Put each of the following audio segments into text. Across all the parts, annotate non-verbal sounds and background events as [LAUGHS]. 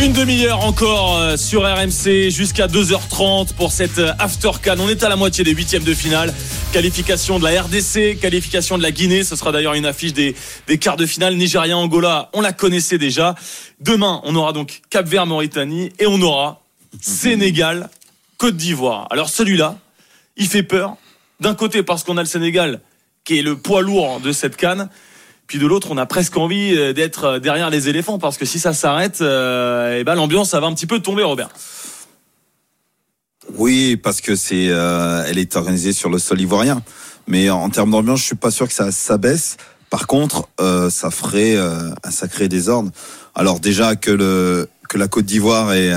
Une demi-heure encore euh, sur RMC jusqu'à 2h30 pour cette euh, After Can. On est à la moitié des huitièmes de finale. Qualification de la RDC, qualification de la Guinée. Ce sera d'ailleurs une affiche des, des quarts de finale. Nigeria, Angola, on la connaissait déjà. Demain, on aura donc Cap Vert, Mauritanie et on aura Sénégal, Côte d'Ivoire. Alors celui-là, il fait peur. D'un côté parce qu'on a le Sénégal qui est le poids lourd de cette canne. Puis de l'autre, on a presque envie euh, d'être euh, derrière les éléphants parce que si ça s'arrête, euh, eh ben l'ambiance ça va un petit peu tomber, Robert. Oui, parce que c'est, elle est organisée sur le sol ivoirien. Mais en termes d'ambiance, je suis pas sûr que ça s'abaisse. Par contre, ça ferait un sacré désordre. Alors déjà que le que la Côte d'Ivoire est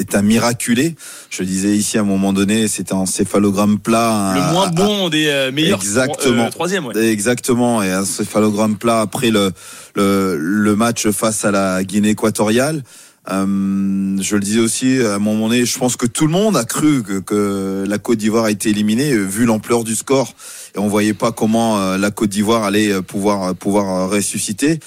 est un miraculé. Je disais ici à un moment donné, c'était en céphalogramme plat. Le un- moins un- bon des euh, meilleurs Exactement. euh, troisième. Ouais. Exactement, et un céphalogramme plat après le, le, le match face à la Guinée équatoriale. Euh, je le disais aussi à un moment donné, je pense que tout le monde a cru que, que la Côte d'Ivoire a été éliminée vu l'ampleur du score et on voyait pas comment la Côte d'Ivoire allait pouvoir pouvoir ressusciter.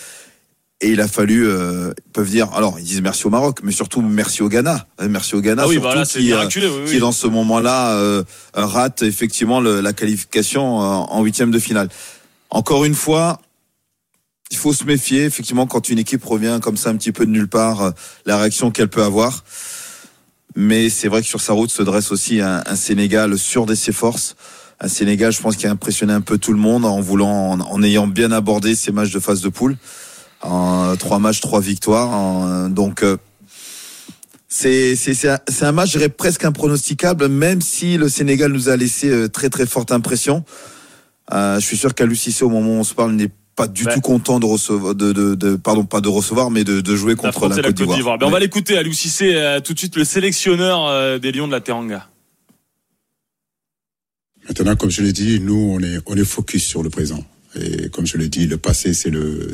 Et il a fallu, euh, ils peuvent dire, alors ils disent merci au Maroc, mais surtout merci au Ghana, Euh, merci au Ghana, Ah oui, surtout c'est qui, euh, miraculeux. oui, qui oui. dans ce moment-là euh, rate effectivement le- la qualification euh, en huitième de finale. Encore une fois, il faut se méfier effectivement quand une équipe revient comme ça un petit peu de nulle part, la réaction qu'elle peut avoir. Mais c'est vrai que sur sa route se dresse aussi un, un Sénégal sûr de ses forces. Un Sénégal, je pense, qui a impressionné un peu tout le monde en voulant, en, en ayant bien abordé ces matchs de phase de poule. En trois matchs, trois victoires. En- donc, euh, c'est un, match, je dirais, presque impronosticable, même si le Sénégal nous a laissé euh, très très forte impression. Euh, je suis sûr qu'Alou Cissé, au moment où on se parle, n'est pas du Ouais. tout content de recevoir, de, de, de- pardon, pas de recevoir, mais de, de jouer contre D'affronter la Côte d'Ivoire. Ben, on va l'écouter, Aliou Cissé, euh, tout de suite le sélectionneur euh, des Lions de la Teranga. Maintenant, comme je l'ai dit, nous, on est, on est focus sur le présent. Et comme je l'ai dit, le passé, c'est le,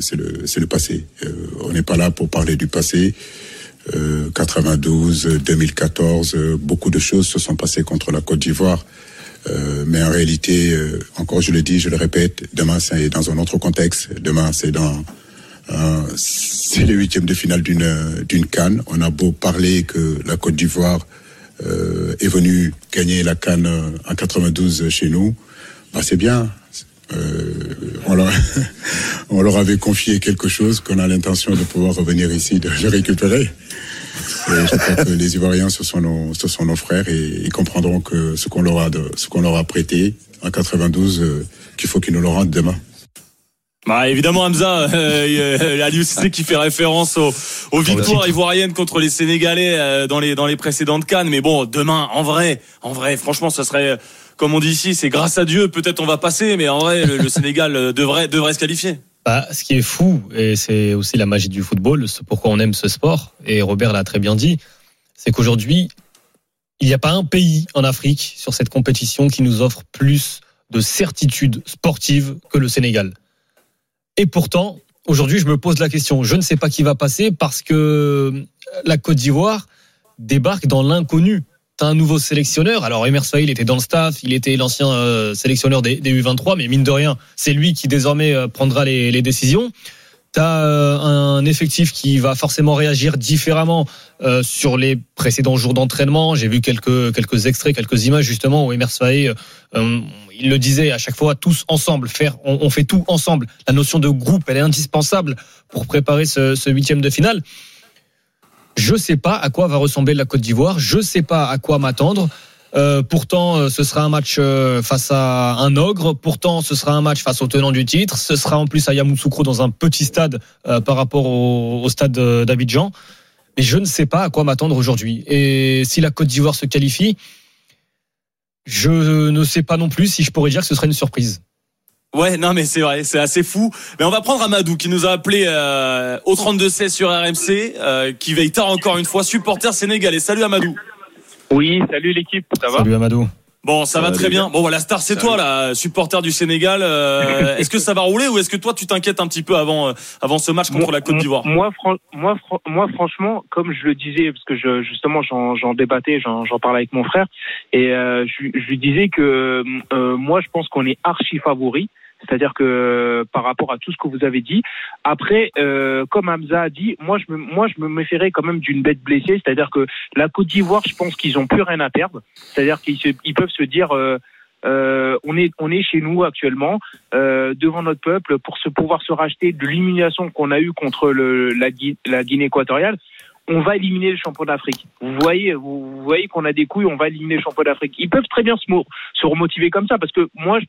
passé. Euh, on n'est pas là pour parler du passé. Euh, 92, 2014, euh, beaucoup de choses se sont passées contre la Côte d'Ivoire. Euh, mais en réalité, euh, encore je le dis, je le répète, demain c'est dans un autre contexte. Demain c'est dans euh, c'est le huitième de finale d'une euh, d'une canne. On a beau parler que la Côte d'Ivoire euh, est venue gagner la canne euh, en 92 chez nous, bah c'est bien. Euh, on, leur, [LAUGHS] on leur avait confié quelque chose qu'on a l'intention de pouvoir revenir ici, de le récupérer. Et je crois que les Ivoiriens, ce sont nos, ce sont nos frères et ils comprendront que ce qu'on leur a, de, ce qu'on leur a prêté en 92, euh, qu'il faut qu'ils nous le rendent demain. Bah évidemment Hamza, euh, euh, Aliou qui fait référence aux, aux victoires ivoiriennes contre les Sénégalais euh, dans les dans les précédentes cannes. Mais bon, demain, en vrai, en vrai, franchement, ça serait comme on dit ici, c'est grâce à Dieu. Peut-être on va passer, mais en vrai, le, Sénégal euh, devrait devrait se qualifier. Bah, ce qui est fou, et c'est aussi la magie du football, c'est pourquoi on aime ce sport, et Robert l'a très bien dit, c'est qu'aujourd'hui, il n'y a pas un pays en Afrique sur cette compétition qui nous offre plus de certitude sportive que le Sénégal. Et pourtant, aujourd'hui, je me pose la question, je ne sais pas qui va passer parce que la Côte d'Ivoire débarque dans l'inconnu. T'as un nouveau sélectionneur. Alors, Emer Faïl était dans le staff, il était l'ancien euh, sélectionneur des, des U23, mais mine de rien, c'est lui qui désormais euh, prendra les, décisions. T'as euh, un effectif qui va forcément réagir différemment sur les précédents jours d'entraînement. J'ai vu quelques quelques extraits, quelques images justement où Emer euh, il le disait à chaque fois, tous ensemble, faire, on, fait tout ensemble. La notion de groupe, elle est indispensable pour préparer ce huitième de finale. Je sais pas à quoi va ressembler la Côte d'Ivoire. Je sais pas à quoi m'attendre. Euh, pourtant, euh, ce sera un match euh, face à un ogre. Pourtant, ce sera un match face au tenant du titre. Ce sera en plus à Yamoussoukro dans un petit stade par rapport au, stade d'Abidjan. Mais je ne sais pas à quoi m'attendre aujourd'hui. Et si la Côte d'Ivoire se qualifie, je ne sais pas non plus si je pourrais dire que ce serait une surprise. Ouais, non mais c'est vrai, c'est assez fou. Mais on va prendre Amadou qui nous a appelé euh, au 32-16 sur RMC, euh, qui veille tard encore une fois, supporter sénégalais. Salut Amadou. Oui, salut l'équipe, ça va? Salut Amadou. Bon, ça, Ça va va très bien. Bon, voilà, la star, c'est toi, là, supporter du Sénégal. Euh, [LAUGHS] est-ce que ça va rouler ou est-ce que toi, tu t'inquiètes un petit peu avant, euh, avant ce match contre Moi- la Côte d'Ivoire? Moi, fran- moi, fran- moi, franchement, comme je le disais, parce que je, justement, j'en, j'en débattais, j'en, j'en parlais avec mon frère, et euh, je, je lui disais que euh, moi, je pense qu'on est archi favori. C'est-à-dire que euh, par rapport à tout ce que vous avez dit, après, euh, comme Hamza a dit, moi je me, moi je me méfierais quand même d'une bête blessée. C'est-à-dire que la Côte d'Ivoire, je pense qu'ils ont plus rien à perdre. C'est-à-dire qu'ils ils peuvent se dire, euh, euh, on est on est chez nous actuellement euh, devant notre peuple pour se pouvoir se racheter de l'humiliation qu'on a eue contre le, la, la Guinée équatoriale. On va éliminer le champion d'Afrique. Vous voyez, vous, voyez qu'on a des couilles, on va éliminer le champion d'Afrique. Ils peuvent très bien se, mo- se remotiver comme ça parce que moi,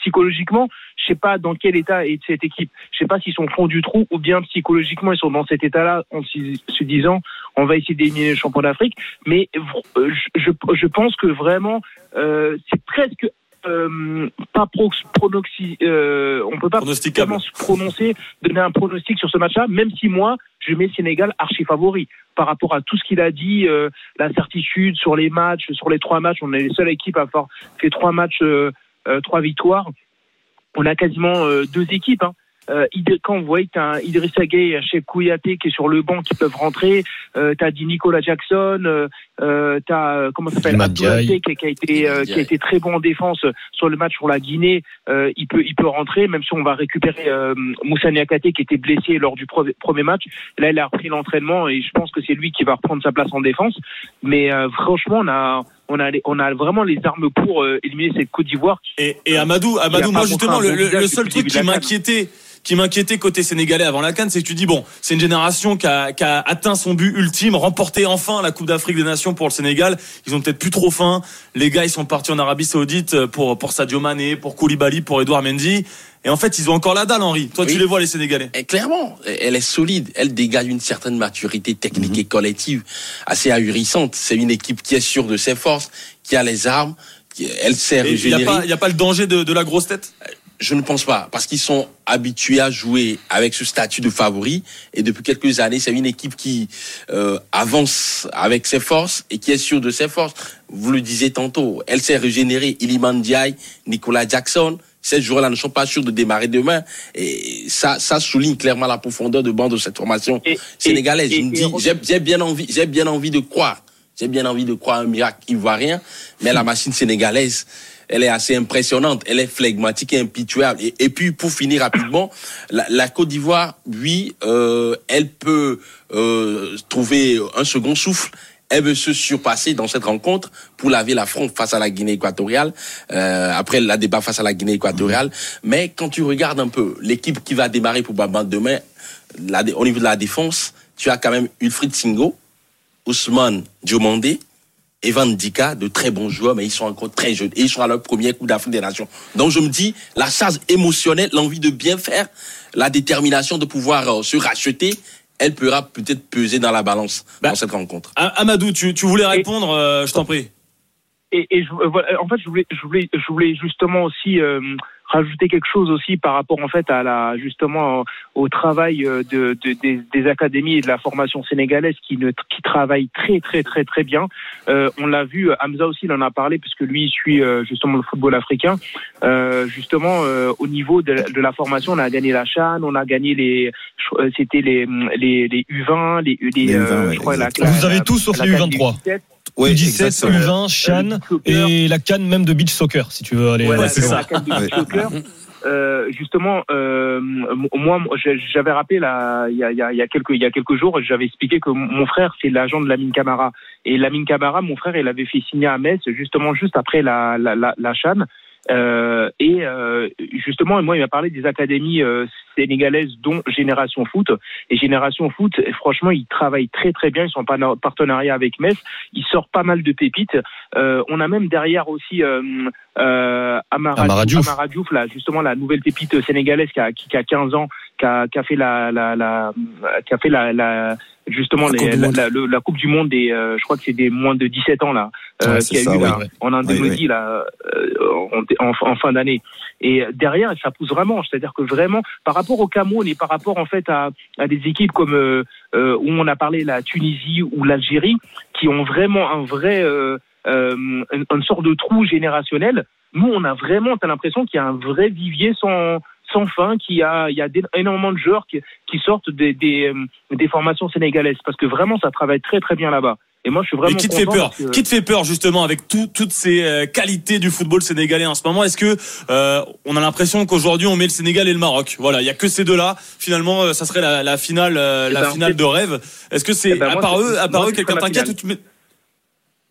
psychologiquement, je sais pas dans quel état est cette équipe. Je sais pas s'ils sont au fond du trou ou bien psychologiquement ils sont dans cet état-là en se disant on va essayer d'éliminer le champion d'Afrique. Mais euh, je pense que vraiment euh, c'est presque euh, pas pro, pronoxy, euh, on peut pas vraiment se prononcer, donner un pronostic sur ce match-là, même si moi, je mets Sénégal archi favori par rapport à tout ce qu'il a dit, euh, la certitude sur les matchs, sur les trois matchs. On est les seules équipes à avoir fait trois matchs, euh, euh, trois victoires. On a quasiment deux équipes. Hein. Euh, quand vous voyez t'as un Idrissa Gueye, un Chef Kouyaté qui est sur le banc, qui peuvent rentrer, euh, t'as dit Nicolas Jackson, euh, euh, t'as euh, comment ça s'appelle qui, qui a été euh, qui a été très bon en défense sur le match pour la Guinée. Euh, il peut il peut rentrer, même si on va récupérer euh, Moussa Niakate qui était blessé lors du pre- premier match. Là, il a repris l'entraînement et je pense que c'est lui qui va reprendre sa place en défense. Mais euh, franchement, on a on a les- on a vraiment les armes pour euh, éliminer cette Côte d'Ivoire. Et, et Amadou, Amadou, moi justement, le, le- le seul truc qui m'inquiétait, qui m'inquiétait côté sénégalais avant la Cannes, c'est que tu dis bon, c'est une génération qui a, qui a atteint son but ultime, remporté enfin la Coupe d'Afrique des Nations pour le Sénégal. Ils ont peut-être plus trop faim. Les gars, ils sont partis en Arabie Saoudite pour pour Sadio Mané, pour Koulibaly, pour Edouard Mendy. Et en fait, ils ont encore la dalle, Henri. Toi, tu les vois les Sénégalais. Et clairement, elle est solide. Elle dégage une certaine maturité technique et collective assez ahurissante. C'est une équipe qui est sûre de ses forces, qui a les armes, qui, elle sait Il y a a pas le danger de, de la grosse tête? Je ne pense pas, parce qu'ils sont habitués à jouer avec ce statut de favori. Et depuis quelques années, c'est une équipe qui euh, avance avec ses forces et qui est sûre de ses forces. Vous le disiez tantôt, elle s'est régénérée. Iliman Ndiaye, Nicolas Jackson, ces joueurs-là ne sont pas sûrs de démarrer demain. Et ça, ça souligne clairement la profondeur de bande de cette formation Et- sénégalaise. et- Je me dis, j'ai j'ai bien envie, j'ai bien envie de croire. J'ai bien envie de croire à un miracle ivoirien, mais la machine sénégalaise, elle est assez impressionnante. Elle est flegmatique et impitoyable. Et, et puis, pour finir rapidement, la, la Côte d'Ivoire, oui, euh, elle peut euh, trouver un second souffle. Elle veut se surpasser dans cette rencontre pour laver la fronte face à la Guinée équatoriale, euh, après la débat face à la Guinée équatoriale. Mais quand tu regardes un peu l'équipe qui va démarrer pour Bamba demain, la, au niveau de la défense, tu as quand même Ulfried Singo, Ousmane Diomandé, Evan Dika, de très bons joueurs, mais ils sont encore très jeunes. Et ils sont à leur premier coup d'Afrique des Nations. Donc je me dis, la charge émotionnelle, l'envie de bien faire, la détermination de pouvoir euh, se racheter, elle pourra peut-être peser dans la balance Bah, dans cette rencontre. Amadou, tu, tu voulais répondre, euh, je t'en prie. Et, et je, euh, voilà, en fait, je voulais, je voulais, je voulais justement aussi euh, rajouter quelque chose aussi par rapport en fait à la justement au travail euh, de, de- des, des académies et de la formation sénégalaise qui ne qui travaillent très très très très bien. Euh, on l'a vu, Hamza aussi il en a parlé puisque lui il suit euh, justement le football africain. Euh, justement euh, au niveau de, la- de la formation, on a gagné la CHAN, on a gagné les euh, c'était les, les les U20, les, les, Les euh, U20, ouais, je crois la. Vous avez tout sauf les CAN U23. U17. Ouais, 17, exactement. U20, Chan et la canne même de beach soccer, si tu veux aller. Voilà, euh, c'est ça. la canne de beach soccer. [LAUGHS] Euh, justement, euh, moi, j'avais rappelé là, il y a, il y, a, il y a quelques il y a quelques jours, j'avais expliqué que mon frère c'est l'agent de Lamine Camara et Lamine Camara, mon frère, il avait fait signer à Metz justement juste après la la la, la Chan. Euh, et euh, justement, moi, il m'a parlé des académies sénégalaises, dont Génération Foot. Et Génération Foot, franchement, ils travaillent très très bien. Ils sont en partenariat avec Metz. Ils sortent pas mal de pépites. Euh, on a même derrière aussi euh, euh, Amara, Amara Diouf. Amara Diouf, là, justement la nouvelle pépite sénégalaise qui a, qui, qui a 15 ans, qui a, qui a fait la, la, la, qui a fait la, la justement La les- Coupe du la, Monde. la- le- la Coupe du Monde des, euh, je crois que c'est des moins de 17 ans là, euh, Ouais, qui a ça, eu là, en Indonésie Oui, là euh, en, en- en fin d'année. Et derrière, ça pousse vraiment. C'est-à-dire que vraiment, par rapport au Cameroun et par rapport en fait à, des équipes comme euh, euh, où on a parlé la Tunisie ou l'Algérie, qui ont vraiment un vrai euh, une, sorte de trou générationnel. Nous, on a vraiment, l'impression qu'il y a un vrai vivier sans sans fin, qu'il y a, il y a énormément de joueurs qui, qui sortent des, des, des formations sénégalaises, parce que vraiment, ça travaille très très bien là-bas. Et moi, je suis vraiment Mais qui te fait peur que- Qui te fait peur justement avec tout- toutes ces euh, qualités du football sénégalais en ce moment? Est-ce que euh, on a l'impression qu'aujourd'hui on met le Sénégal et le Maroc? Voilà, il y a que ces deux-là. Finalement, euh, ça serait la, la finale, euh, Eh la ben, finale de rêve. Est-ce que c'est Eh ben, à part eux, à part moi, eux, quelqu'un t'inquiète ou finale. tu mets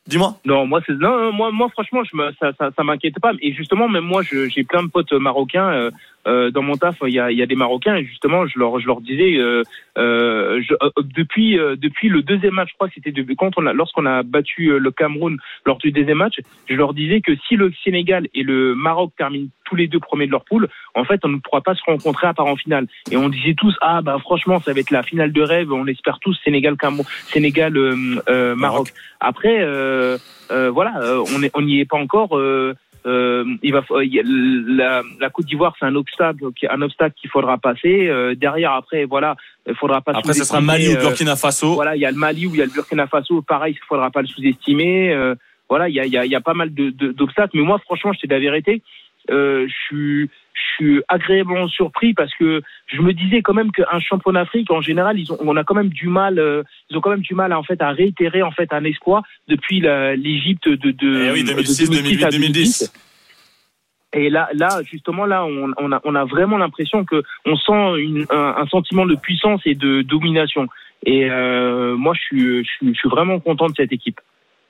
Dis-moi. Non, moi c'est non, moi moi franchement je me ça ça, ça m'inquiète pas et justement même moi j'ai plein de potes marocains euh, euh, dans mon taf il y a y a des marocains et justement je leur je leur disais euh, euh, je- euh, depuis euh, depuis le deuxième match je crois que c'était quand on a lorsqu'on a battu euh, le Cameroun lors du deuxième match je leur disais que si le Sénégal et le Maroc terminent tous les deux premiers de leur poule en fait on ne pourra pas se rencontrer à part en finale. Et on disait tous ah bah franchement ça va être la finale de rêve. On espère tous Sénégal Cameroun Sénégal euh, euh, Maroc. Après euh, euh, voilà, on est- on n'y est pas encore. Euh, il va, la, la Côte d'Ivoire, c'est un obstacle, un obstacle qu'il faudra passer. Euh, derrière, après, voilà, il faudra pas. Après, ça sera Mali ou euh, Burkina Faso. Voilà, il y a le Mali ou il y a le Burkina Faso. Pareil, il faudra pas le sous-estimer. Voilà, il y a, il y, a, il y a pas mal de- de- d'obstacles. Mais moi, franchement, je dis la vérité. Je suis, suis agréablement surpris parce que je me disais quand même qu'un champion d'Afrique, en général, ils ont, on a quand même du mal, euh, ils ont quand même du mal en fait à réitérer en fait un espoir depuis l'Égypte de, de, Eh oui, de 2006, 2008, à 2010. Et là, là, justement, là, on, on a, on a vraiment l'impression que on sent une, un, un sentiment de puissance et de domination. Et euh, moi, je suis, je suis, je suis vraiment content de cette équipe.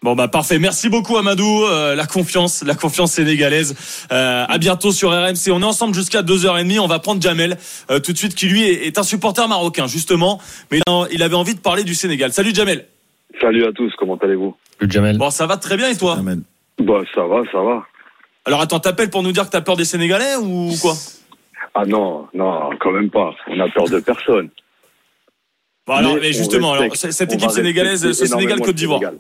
Bon bah parfait, merci beaucoup Amadou, Euh, la confiance, la confiance sénégalaise. Euh, à bientôt sur RMC. On est ensemble jusqu'à 2h30, on va prendre Jamel euh, tout de suite qui lui est, est un supporter marocain justement, mais il, avait envie de parler du Sénégal. Salut Jamel. Salut à tous, comment allez-vous? Le Jamel. Bon, ça va très bien et toi? Amen. Bah ça va, ça va. Alors attends, t'appelles pour nous dire que t'as peur des Sénégalais ou quoi? Ah non, non, quand même pas. On a peur de personne. Bon alors, Mais justement, respecte- cette équipe sénégalaise, ce Sénégal énormément Côte le d'Ivoire. Sénégal.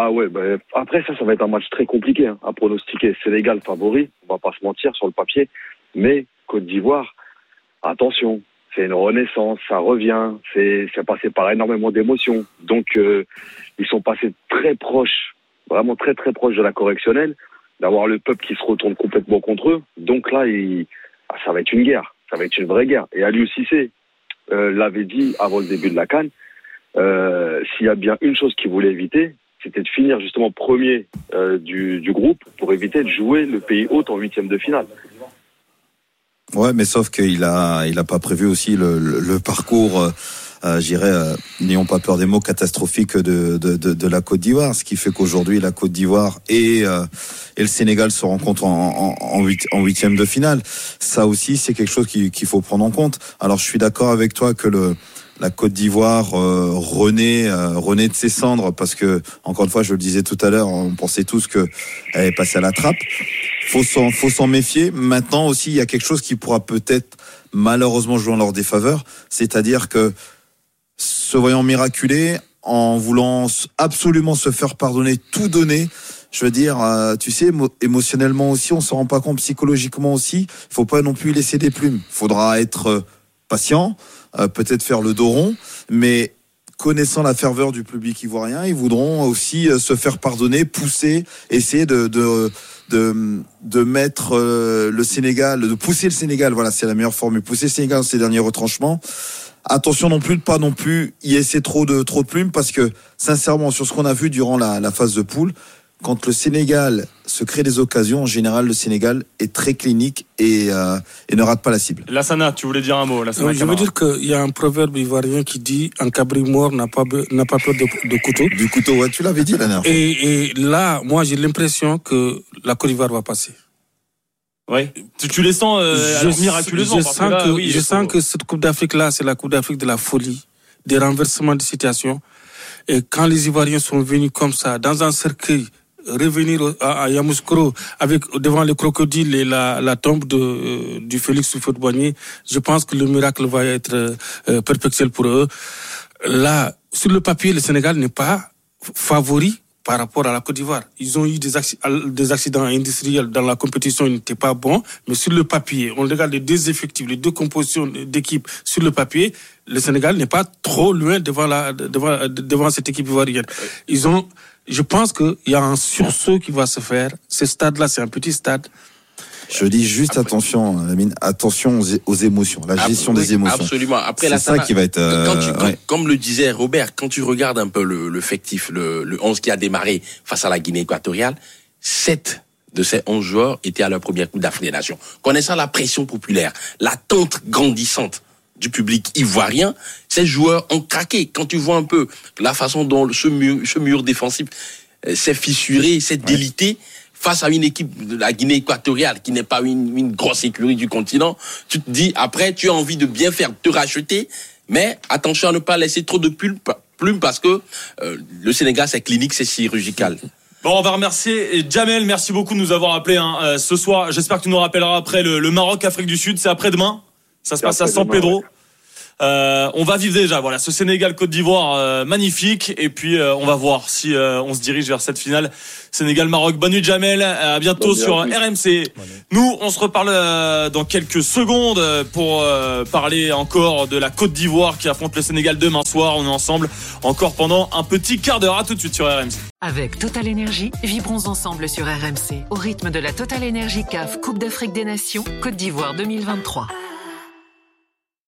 Ah ouais, bah, après ça, ça va être un match très compliqué hein, à pronostiquer. Sénégal favori, on va pas se mentir sur le papier, mais Côte d'Ivoire, attention, c'est une renaissance, ça revient, c'est passé par énormément d'émotions. Donc euh, ils sont passés très proches, vraiment très très proches de la correctionnelle, d'avoir le peuple qui se retourne complètement contre eux. Donc là, ah, ça va être une guerre, ça va être une vraie guerre. Et Aliou Cissé euh, l'avait dit avant le début de la Cannes, euh, s'il y a bien une chose qu'il voulait éviter, c'était de finir justement premier euh, du, du groupe pour éviter de jouer le pays hôte en huitième de finale. Ouais, mais sauf qu'il a, il a pas prévu aussi le, le, le parcours, euh, euh, j'irais, euh, n'ayons pas peur des mots, catastrophiques de, de, de, la Côte d'Ivoire. Ce qui fait qu'aujourd'hui, la Côte d'Ivoire et, euh, et le Sénégal se rencontrent en, en, en, huit, en huitième de finale. Ça aussi, c'est quelque chose qu'il qu'il faut prendre en compte. Alors, je suis d'accord avec toi que le, la Côte d'Ivoire euh, renaît, euh, renaît de ses cendres parce que, encore une fois, je le disais tout à l'heure, on pensait tous que elle est passée à la trappe. Faut s'en, faut s'en méfier. Maintenant aussi, il y a quelque chose qui pourra peut-être malheureusement jouer en leur défaveur, c'est-à-dire que se voyant miraculé, en voulant absolument se faire pardonner, tout donner. Je veux dire, euh, tu sais, émo- émotionnellement aussi, on se rend pas compte, psychologiquement aussi. Faut pas non plus laisser des plumes. Faudra être euh, patient, peut-être faire le dos rond, mais connaissant la ferveur du public ivoirien, ils voudront aussi euh, se faire pardonner, pousser, essayer de de de, de mettre euh, le Sénégal, de pousser le Sénégal. Voilà, c'est la meilleure formule. Pousser le Sénégal dans ses derniers retranchements. Attention non plus de pas non plus y essayer trop de trop de plumes parce que sincèrement sur ce qu'on a vu durant la phase de poule, quand le Sénégal se crée des occasions, en général le Sénégal est très clinique et, euh, et ne rate pas la cible. Lassana, tu voulais dire un mot Lassana je veux dire qu'il y a un proverbe ivoirien qui dit un cabri mort n'a pas, n'a pas peur de, de couteau. Du couteau, ouais, tu l'avais dit la dernière fois. Et, et là, moi, j'ai l'impression que la Côte d'Ivoire va passer. Ouais. Tu, tu les sens euh, miraculeusement je sens là, que, oui, je sens que cette Coupe d'Afrique-là, c'est la Coupe d'Afrique de la folie, des renversements de situation. Et quand les Ivoiriens sont venus comme ça, dans un cercueil, revenir à, à Yamoussoukro avec devant le crocodile et la, la tombe de, euh, du Félix Houphouët-Boigny, je pense que le miracle va être euh, euh, perpétuel pour eux. Là, sur le papier, le Sénégal n'est pas favori par rapport à la Côte d'Ivoire. Ils ont eu des, des accidents industriels dans la compétition, ils n'étaient pas bons, mais sur le papier, on regarde les deux effectifs, les deux compositions d'équipe sur le papier, le Sénégal n'est pas trop loin devant, la, devant, devant cette équipe ivoirienne. Ils ont, je pense qu'il y a un sursaut qui va se faire. Ce stade-là, c'est un petit stade. Je dis juste attention, Lamine, attention aux, émotions, la gestion des émotions. Absolument. Après, c'est la ça qui va être. euh, quand tu- quand- ouais. Comme le disait Robert, quand tu regardes un peu le, le fictif, le, le 11 qui a démarré face à la Guinée équatoriale, 7 de ces 11 joueurs étaient à leur première Coupe d'Afrique des Nations. Connaissant la pression populaire, l'attente grandissante du public ivoirien, ces joueurs ont craqué. Quand tu vois un peu la façon dont ce mur, ce mur défensif euh, s'est fissuré, s'est délité, face à une équipe de la Guinée équatoriale qui n'est pas une, une grosse écurie du continent, tu te dis, après, tu as envie de bien faire, te racheter, mais attention à ne pas laisser trop de plumes, parce que euh, le Sénégal, c'est clinique, c'est chirurgical. Bon, on va remercier Jamel. Merci beaucoup de nous avoir appelé hein, euh, ce soir. J'espère que tu nous rappelleras après le, le Maroc-Afrique du Sud. C'est après-demain. Ça se passe à San Pedro. Euh, on va vivre déjà, voilà, ce Sénégal-Côte d'Ivoire euh, magnifique, et puis euh, on va voir si euh, on se dirige vers cette finale Sénégal-Maroc. Bonne nuit Jamel, à bientôt sur. RMC. Nous, on se reparle euh, dans quelques secondes pour euh, parler encore de la Côte d'Ivoire qui affronte le Sénégal demain soir. On est ensemble encore pendant un petit quart d'heure. À tout de suite sur RMC. Avec Total Énergie, vibrons ensemble sur RMC au rythme de la Total Énergie CAF Coupe d'Afrique des Nations Côte d'Ivoire 2023.